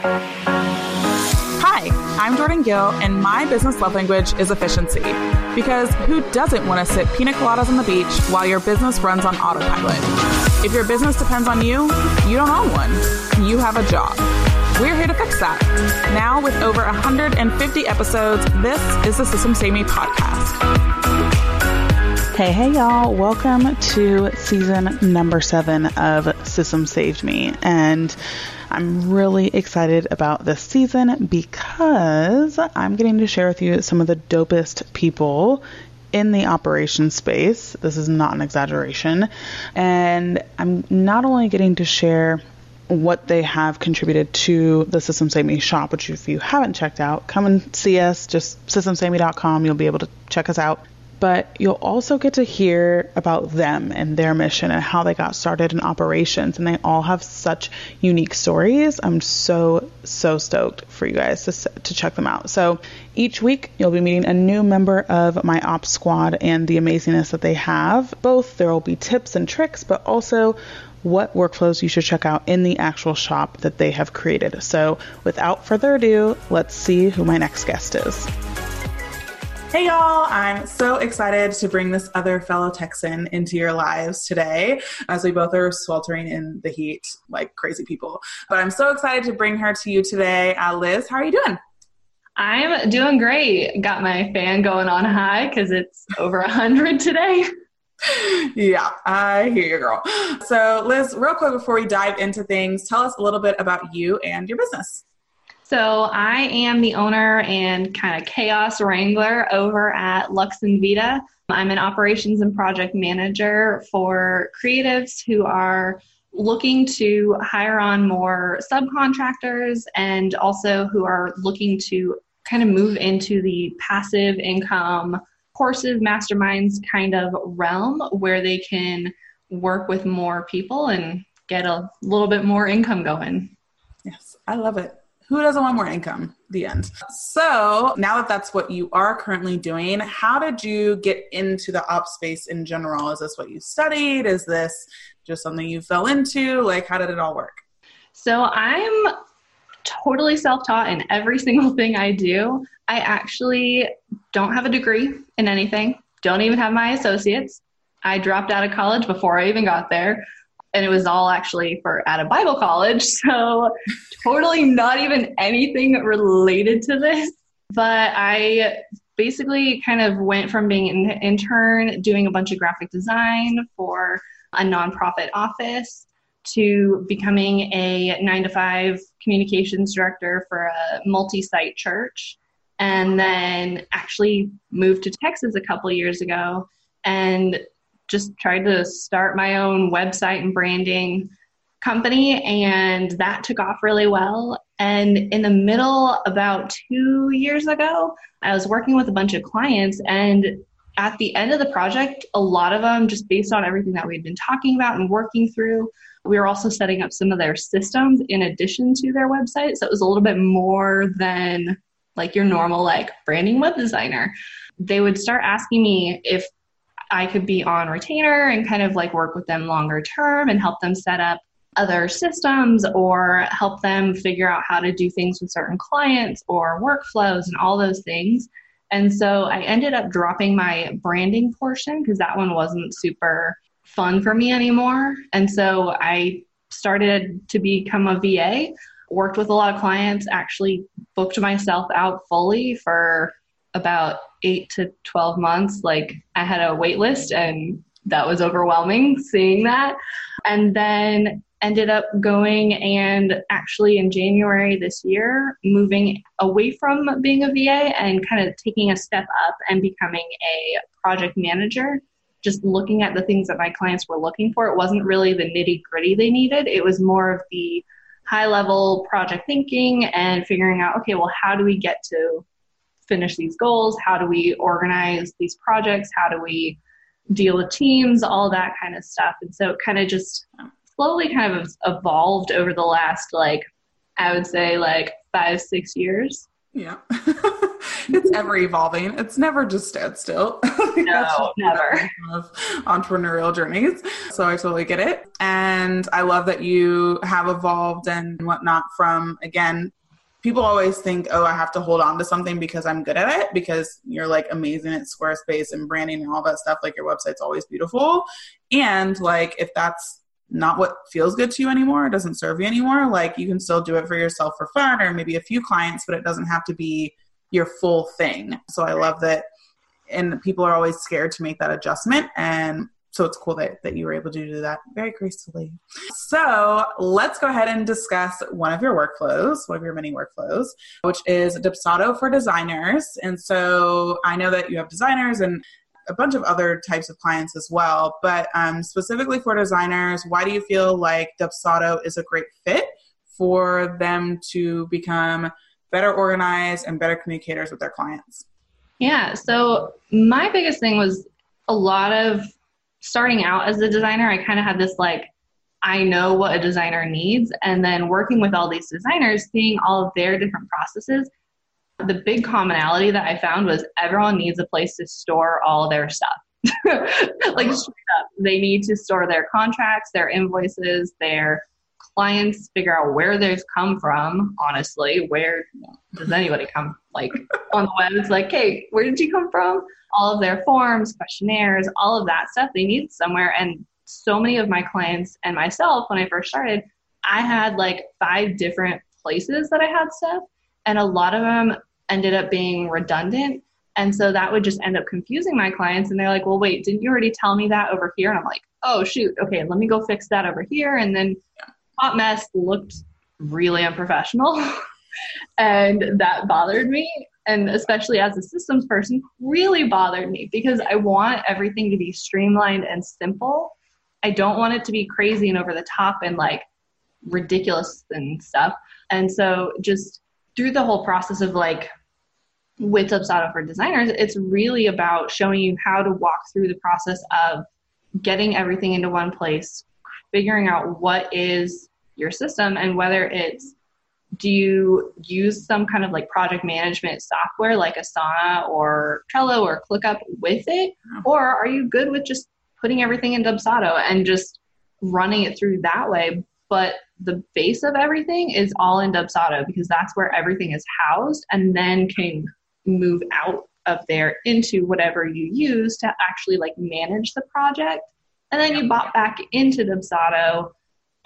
Hi, I'm Jordan Gill, and my business love language is efficiency. Because who doesn't want to sip pina coladas on the beach while your business runs on autopilot? If your business depends on you, you don't own one. You have a job. We're here to fix that. Now, with over 150 episodes, this is the System Save Me podcast. Hey, hey, y'all. Welcome to season number seven of System Saved Me. And I'm really excited about this season because I'm getting to share with you some of the dopest people in the operation space. This is not an exaggeration. And I'm not only getting to share what they have contributed to the System Save Me shop, which if you haven't checked out, come and see us, just systemsaveme.com. You'll be able to check us out but you'll also get to hear about them and their mission and how they got started in operations. And they all have such unique stories. I'm so, so stoked for you guys to, to check them out. So each week, you'll be meeting a new member of my ops squad and the amazingness that they have. Both there will be tips and tricks, but also what workflows you should check out in the actual shop that they have created. So without further ado, let's see who my next guest is. Hey y'all, I'm so excited to bring this other fellow Texan into your lives today as we both are sweltering in the heat like crazy people. But I'm so excited to bring her to you today. Uh, Liz, how are you doing? I'm doing great. Got my fan going on high because it's over 100 today. yeah, I hear you, girl. So, Liz, real quick before we dive into things, tell us a little bit about you and your business. So I am the owner and kind of chaos wrangler over at Lux and Vita. I'm an operations and project manager for creatives who are looking to hire on more subcontractors and also who are looking to kind of move into the passive income courses, masterminds kind of realm where they can work with more people and get a little bit more income going. Yes, I love it who doesn't want more income? The end. So now that that's what you are currently doing, how did you get into the ops space in general? Is this what you studied? Is this just something you fell into? Like, how did it all work? So I'm totally self taught in every single thing I do. I actually don't have a degree in anything, don't even have my associates. I dropped out of college before I even got there and it was all actually for at a Bible college. So totally not even anything related to this. But I basically kind of went from being an intern doing a bunch of graphic design for a nonprofit office to becoming a nine to five communications director for a multi site church. And then actually moved to Texas a couple years ago and just tried to start my own website and branding company and that took off really well. And in the middle about two years ago i was working with a bunch of clients and at the end of the project a lot of them just based on everything that we'd been talking about and working through we were also setting up some of their systems in addition to their website. So it was a little bit more than like your normal like branding web designer. They would start asking me if I could be on retainer and kind of like work with them longer term and help them set up other systems or help them figure out how to do things with certain clients or workflows and all those things. And so I ended up dropping my branding portion because that one wasn't super fun for me anymore. And so I started to become a VA, worked with a lot of clients, actually booked myself out fully for about eight to 12 months, like I had a wait list and that was overwhelming seeing that. And then ended up going and actually in January this year, moving away from being a VA and kind of taking a step up and becoming a project manager. Just looking at the things that my clients were looking for. It wasn't really the nitty gritty they needed, it was more of the high level project thinking and figuring out okay, well, how do we get to finish these goals? How do we organize these projects? How do we deal with teams? All that kind of stuff. And so it kind of just slowly kind of evolved over the last, like, I would say, like five, six years. Yeah. it's ever evolving. It's never just standstill. no, never. Entrepreneurial journeys. So I totally get it. And I love that you have evolved and whatnot from, again, people always think, oh, I have to hold on to something because I'm good at it because you're like amazing at Squarespace and branding and all that stuff. Like your website's always beautiful. And like if that's not what feels good to you anymore, it doesn't serve you anymore, like you can still do it for yourself for fun or maybe a few clients, but it doesn't have to be your full thing. So I love that. And people are always scared to make that adjustment. And so it's cool that, that you were able to do that very gracefully. So let's go ahead and discuss one of your workflows, one of your many workflows, which is Dubsado for designers. And so I know that you have designers and a bunch of other types of clients as well, but um, specifically for designers, why do you feel like Dubsado is a great fit for them to become better organized and better communicators with their clients? Yeah, so my biggest thing was a lot of starting out as a designer, I kind of had this like, I know what a designer needs. And then working with all these designers, seeing all of their different processes, the big commonality that I found was everyone needs a place to store all their stuff. like straight up, they need to store their contracts, their invoices, their clients, figure out where they've come from. Honestly, where does anybody come? Like on the web, it's like, hey, where did you come from? all of their forms, questionnaires, all of that stuff they need somewhere. And so many of my clients and myself, when I first started, I had like five different places that I had stuff, and a lot of them ended up being redundant. And so that would just end up confusing my clients. And they're like, well, wait, didn't you already tell me that over here? And I'm like, oh, shoot. Okay, let me go fix that over here. And then hot mess looked really unprofessional. and that bothered me and especially as a systems person, really bothered me because I want everything to be streamlined and simple. I don't want it to be crazy and over the top and like ridiculous and stuff. And so just through the whole process of like with Dubsado for designers, it's really about showing you how to walk through the process of getting everything into one place, figuring out what is your system and whether it's do you use some kind of like project management software like Asana or Trello or ClickUp with it? Or are you good with just putting everything in Dubsado and just running it through that way? But the base of everything is all in Dubsado because that's where everything is housed and then can move out of there into whatever you use to actually like manage the project. And then you bought back into Dubsado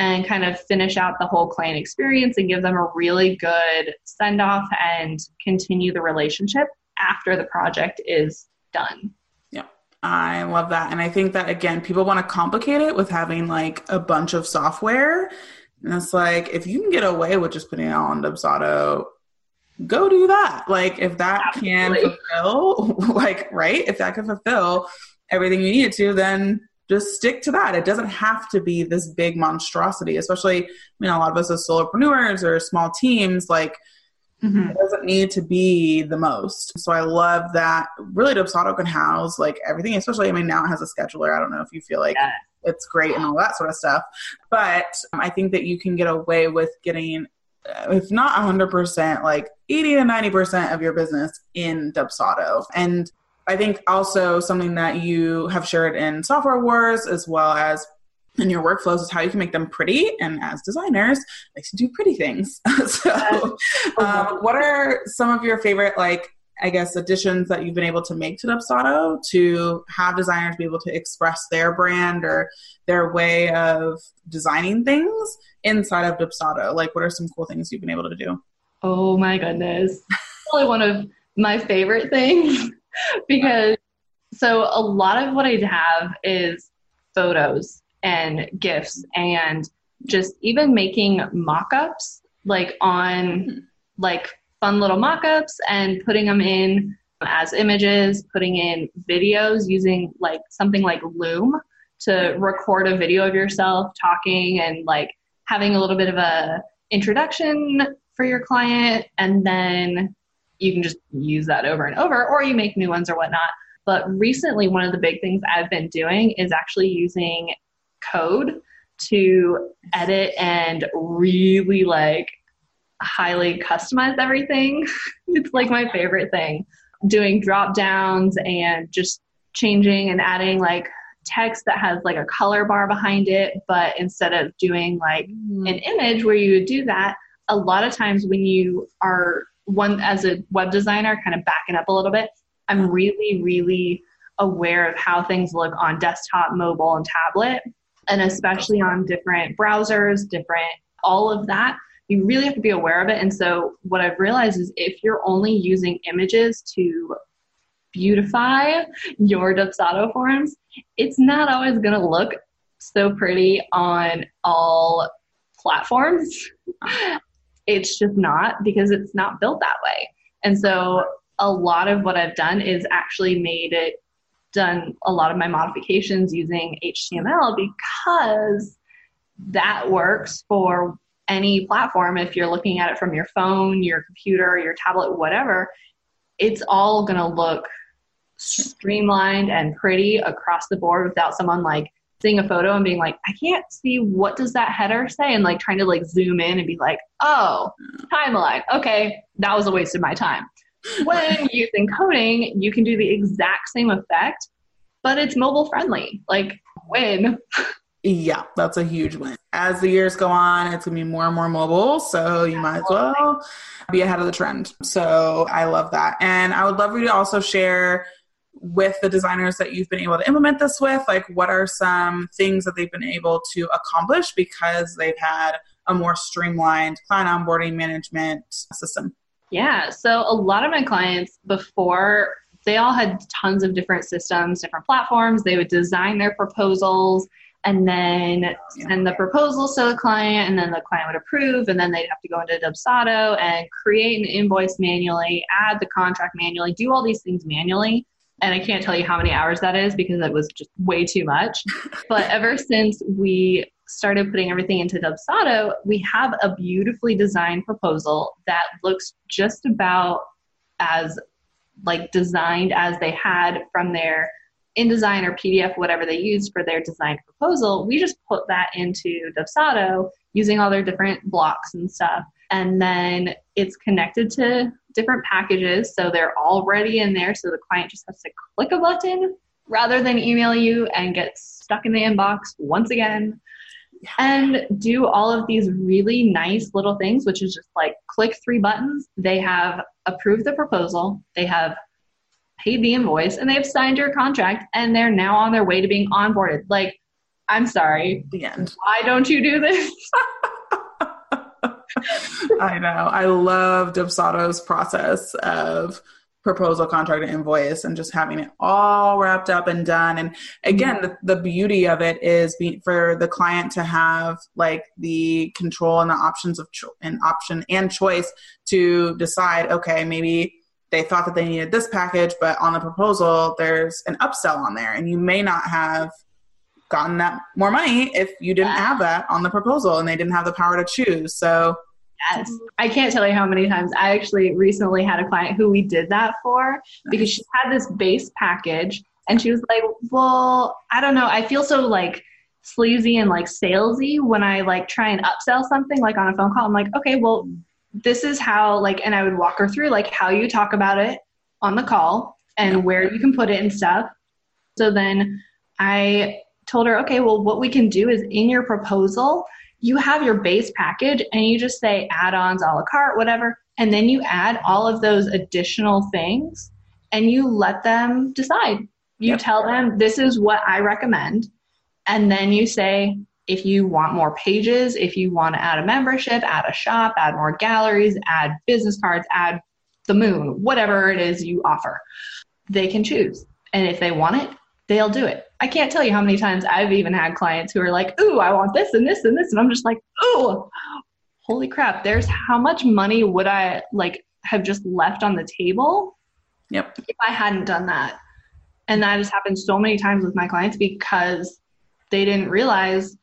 and kind of finish out the whole client experience and give them a really good send off and continue the relationship after the project is done. Yeah, I love that. And I think that, again, people want to complicate it with having like a bunch of software. And it's like, if you can get away with just putting it on Dubsado, go do that. Like, if that Absolutely. can fulfill, like, right? If that can fulfill everything you need it to, then just stick to that. It doesn't have to be this big monstrosity, especially, I mean, a lot of us as solopreneurs or small teams, like, mm-hmm. it doesn't need to be the most. So I love that really Dubsado can house like everything, especially, I mean, now it has a scheduler. I don't know if you feel like yeah. it's great and all that sort of stuff. But I think that you can get away with getting uh, if not 100%, like 80 to 90% of your business in Dubsado. And I think also something that you have shared in Software Wars as well as in your workflows is how you can make them pretty. And as designers, likes to do pretty things. so, um, what are some of your favorite, like, I guess, additions that you've been able to make to Dubsado to have designers be able to express their brand or their way of designing things inside of Dubsado? Like, what are some cool things you've been able to do? Oh my goodness. Probably one of my favorite things because so a lot of what I have is photos and gifts and just even making mock-ups like on like fun little mock-ups and putting them in as images, putting in videos using like something like Loom to record a video of yourself talking and like having a little bit of a introduction for your client and then you can just use that over and over, or you make new ones or whatnot. But recently, one of the big things I've been doing is actually using code to edit and really like highly customize everything. it's like my favorite thing. Doing drop downs and just changing and adding like text that has like a color bar behind it, but instead of doing like mm-hmm. an image where you would do that, a lot of times when you are one as a web designer, kind of backing up a little bit, I'm really, really aware of how things look on desktop, mobile, and tablet, and especially on different browsers, different all of that. You really have to be aware of it. And so, what I've realized is if you're only using images to beautify your Dubsado forms, it's not always going to look so pretty on all platforms. It's just not because it's not built that way. And so a lot of what I've done is actually made it done a lot of my modifications using HTML because that works for any platform if you're looking at it from your phone, your computer, your tablet, whatever. It's all going to look streamlined and pretty across the board without someone like seeing a photo and being like, I can't see what does that header say, and like trying to like zoom in and be like, oh, timeline. Okay, that was a waste of my time. When using coding, you can do the exact same effect, but it's mobile friendly. Like win. Yeah, that's a huge win. As the years go on, it's gonna be more and more mobile, so you might as well be ahead of the trend. So I love that. And I would love for you to also share with the designers that you've been able to implement this with? Like, what are some things that they've been able to accomplish because they've had a more streamlined client onboarding management system? Yeah, so a lot of my clients before they all had tons of different systems, different platforms. They would design their proposals and then send the proposals to the client, and then the client would approve, and then they'd have to go into Dubsado and create an invoice manually, add the contract manually, do all these things manually and I can't tell you how many hours that is because it was just way too much. but ever since we started putting everything into Dubsado, we have a beautifully designed proposal that looks just about as like designed as they had from their InDesign or PDF, whatever they used for their design proposal. We just put that into Dubsado using all their different blocks and stuff. And then it's connected to different packages. So they're already in there. So the client just has to click a button rather than email you and get stuck in the inbox once again. And do all of these really nice little things, which is just like click three buttons. They have approved the proposal, they have paid the invoice, and they've signed your contract, and they're now on their way to being onboarded. Like, I'm sorry. The end. Why don't you do this? I know. I love Dubsado's process of proposal, contract, and invoice, and just having it all wrapped up and done. And again, mm-hmm. the, the, beauty of it is be, for the client to have like the control and the options of cho- and option and choice to decide. Okay, maybe they thought that they needed this package, but on the proposal, there's an upsell on there, and you may not have gotten that more money if you didn't have that on the proposal and they didn't have the power to choose. So Yes. I can't tell you how many times I actually recently had a client who we did that for because she had this base package and she was like, Well, I don't know. I feel so like sleazy and like salesy when I like try and upsell something like on a phone call. I'm like, okay, well, this is how like and I would walk her through like how you talk about it on the call and where you can put it and stuff. So then I told her, okay, well, what we can do is in your proposal, you have your base package and you just say add ons, a la carte, whatever. And then you add all of those additional things and you let them decide. You yep. tell them, this is what I recommend. And then you say, if you want more pages, if you want to add a membership, add a shop, add more galleries, add business cards, add the moon, whatever it is you offer, they can choose. And if they want it, they'll do it. I can't tell you how many times I've even had clients who are like, "Ooh, I want this and this and this," and I'm just like, "Ooh, holy crap! There's how much money would I like have just left on the table?" Yep. If I hadn't done that, and that has happened so many times with my clients because they didn't realize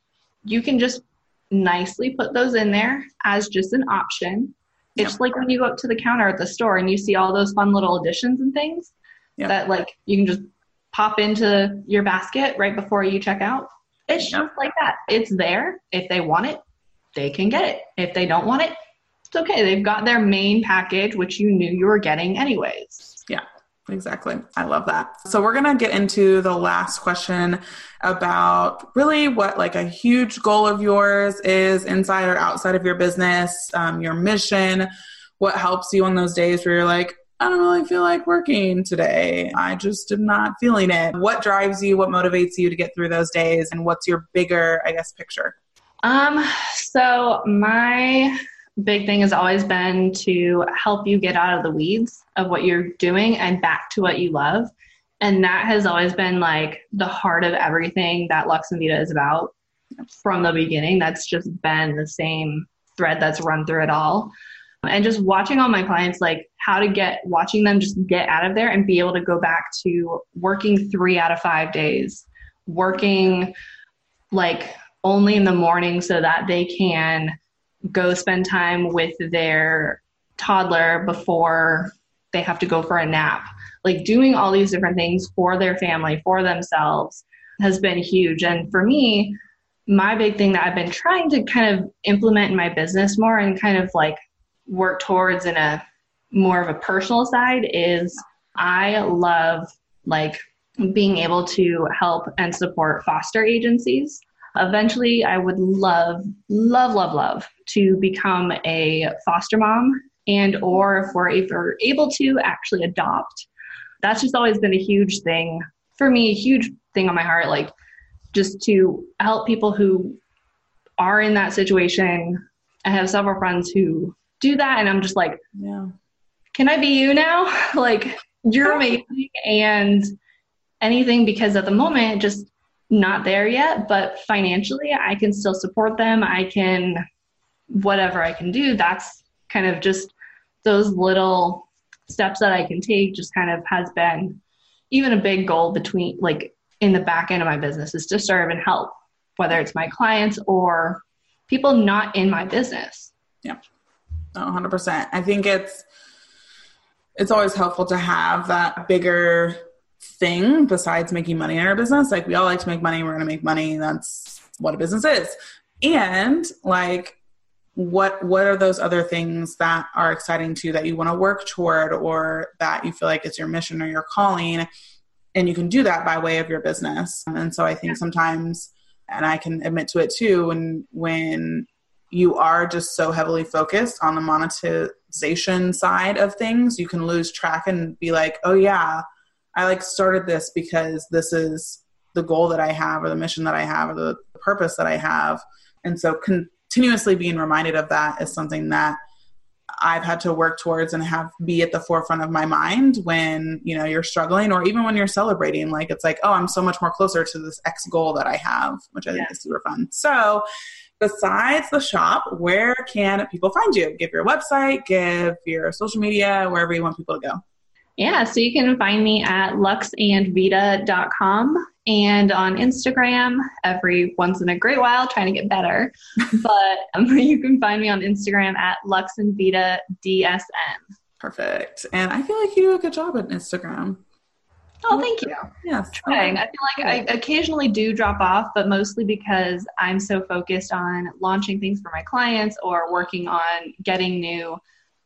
you can just nicely put those in there as just an option. It's yep. like when you go up to the counter at the store and you see all those fun little additions and things yep. that like you can just pop into your basket right before you check out. It's just like that. It's there. If they want it, they can get it. If they don't want it, it's okay. They've got their main package, which you knew you were getting anyways. Yeah, exactly. I love that. So we're going to get into the last question about really what like a huge goal of yours is inside or outside of your business, um, your mission, what helps you on those days where you're like, I don't really feel like working today. I just am not feeling it. What drives you? What motivates you to get through those days? And what's your bigger, I guess, picture? Um, so my big thing has always been to help you get out of the weeds of what you're doing and back to what you love. And that has always been like the heart of everything that Lux and Vita is about from the beginning. That's just been the same thread that's run through it all and just watching all my clients like how to get watching them just get out of there and be able to go back to working three out of five days working like only in the morning so that they can go spend time with their toddler before they have to go for a nap. Like doing all these different things for their family for themselves has been huge. And for me my big thing that I've been trying to kind of implement in my business more and kind of like work towards in a more of a personal side is I love like being able to help and support foster agencies. Eventually, I would love, love, love, love to become a foster mom and or if we're able to actually adopt. That's just always been a huge thing for me, a huge thing on my heart, like just to help people who are in that situation. I have several friends who do that and i'm just like yeah. can i be you now? Like you're amazing and anything because at the moment just not there yet but financially i can still support them. I can whatever i can do that's kind of just those little steps that i can take just kind of has been even a big goal between like in the back end of my business is to serve and help whether it's my clients or people not in my business. Yeah 100%. I think it's it's always helpful to have that bigger thing besides making money in our business. Like we all like to make money, we're going to make money. That's what a business is. And like what what are those other things that are exciting to you that you want to work toward or that you feel like it's your mission or your calling and you can do that by way of your business. And so I think sometimes and I can admit to it too when when you are just so heavily focused on the monetization side of things, you can lose track and be like, oh, yeah, I like started this because this is the goal that I have or the mission that I have or the purpose that I have. And so continuously being reminded of that is something that I've had to work towards and have be at the forefront of my mind when, you know, you're struggling or even when you're celebrating. Like it's like, oh, I'm so much more closer to this X goal that I have, which I yeah. think is super fun. So besides the shop, where can people find you? Give your website, give your social media, wherever you want people to go. Yeah, so you can find me at luxandvita.com and on Instagram every once in a great while, trying to get better. but um, you can find me on Instagram at luxandvitadsn. Perfect. And I feel like you do a good job at Instagram. Oh, thank you. Yeah, Trying. I feel like I occasionally do drop off, but mostly because I'm so focused on launching things for my clients or working on getting new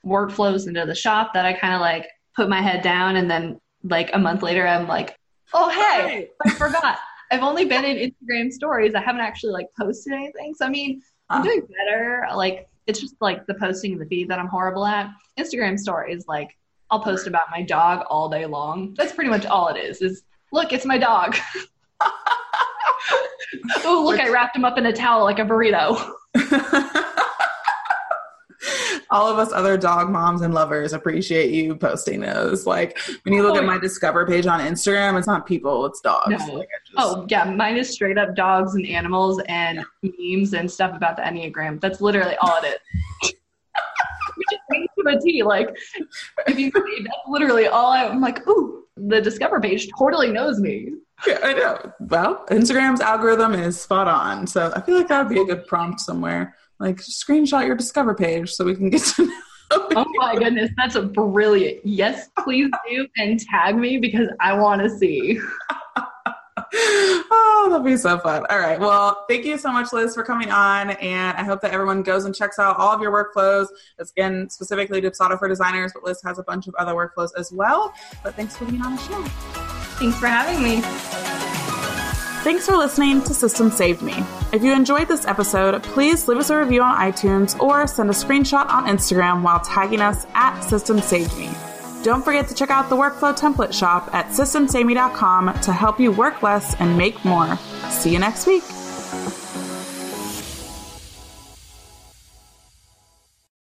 workflows into the shop that I kind of like put my head down and then like a month later I'm like, oh hey, I forgot. I've only been in Instagram stories. I haven't actually like posted anything. So I mean, I'm ah. doing better. Like it's just like the posting in the feed that I'm horrible at. Instagram stories, like I'll post about my dog all day long. That's pretty much all it is. Is look, it's my dog. oh, look, I wrapped him up in a towel like a burrito. all of us other dog moms and lovers appreciate you posting those. Like when you look oh, at my discover page on Instagram, it's not people, it's dogs. No. Like just... Oh yeah, mine is straight up dogs and animals and yeah. memes and stuff about the Enneagram. That's literally all it is to a T. Like, if you that's literally all I, I'm like, ooh, the Discover page totally knows me. Yeah, I know. Well, Instagram's algorithm is spot on. So I feel like that would be a good prompt somewhere. Like, screenshot your Discover page so we can get to know. Oh my goodness, that's a brilliant. Yes, please do and tag me because I want to see. That'll be so fun. All right. Well, thank you so much, Liz, for coming on. And I hope that everyone goes and checks out all of your workflows. It's again specifically Dubsado for designers, but Liz has a bunch of other workflows as well. But thanks for being on the show. Thanks for having me. Thanks for listening to System Saved Me. If you enjoyed this episode, please leave us a review on iTunes or send a screenshot on Instagram while tagging us at System Saved Me. Don't forget to check out the workflow template shop at systemsaveme.com to help you work less and make more. See you next week.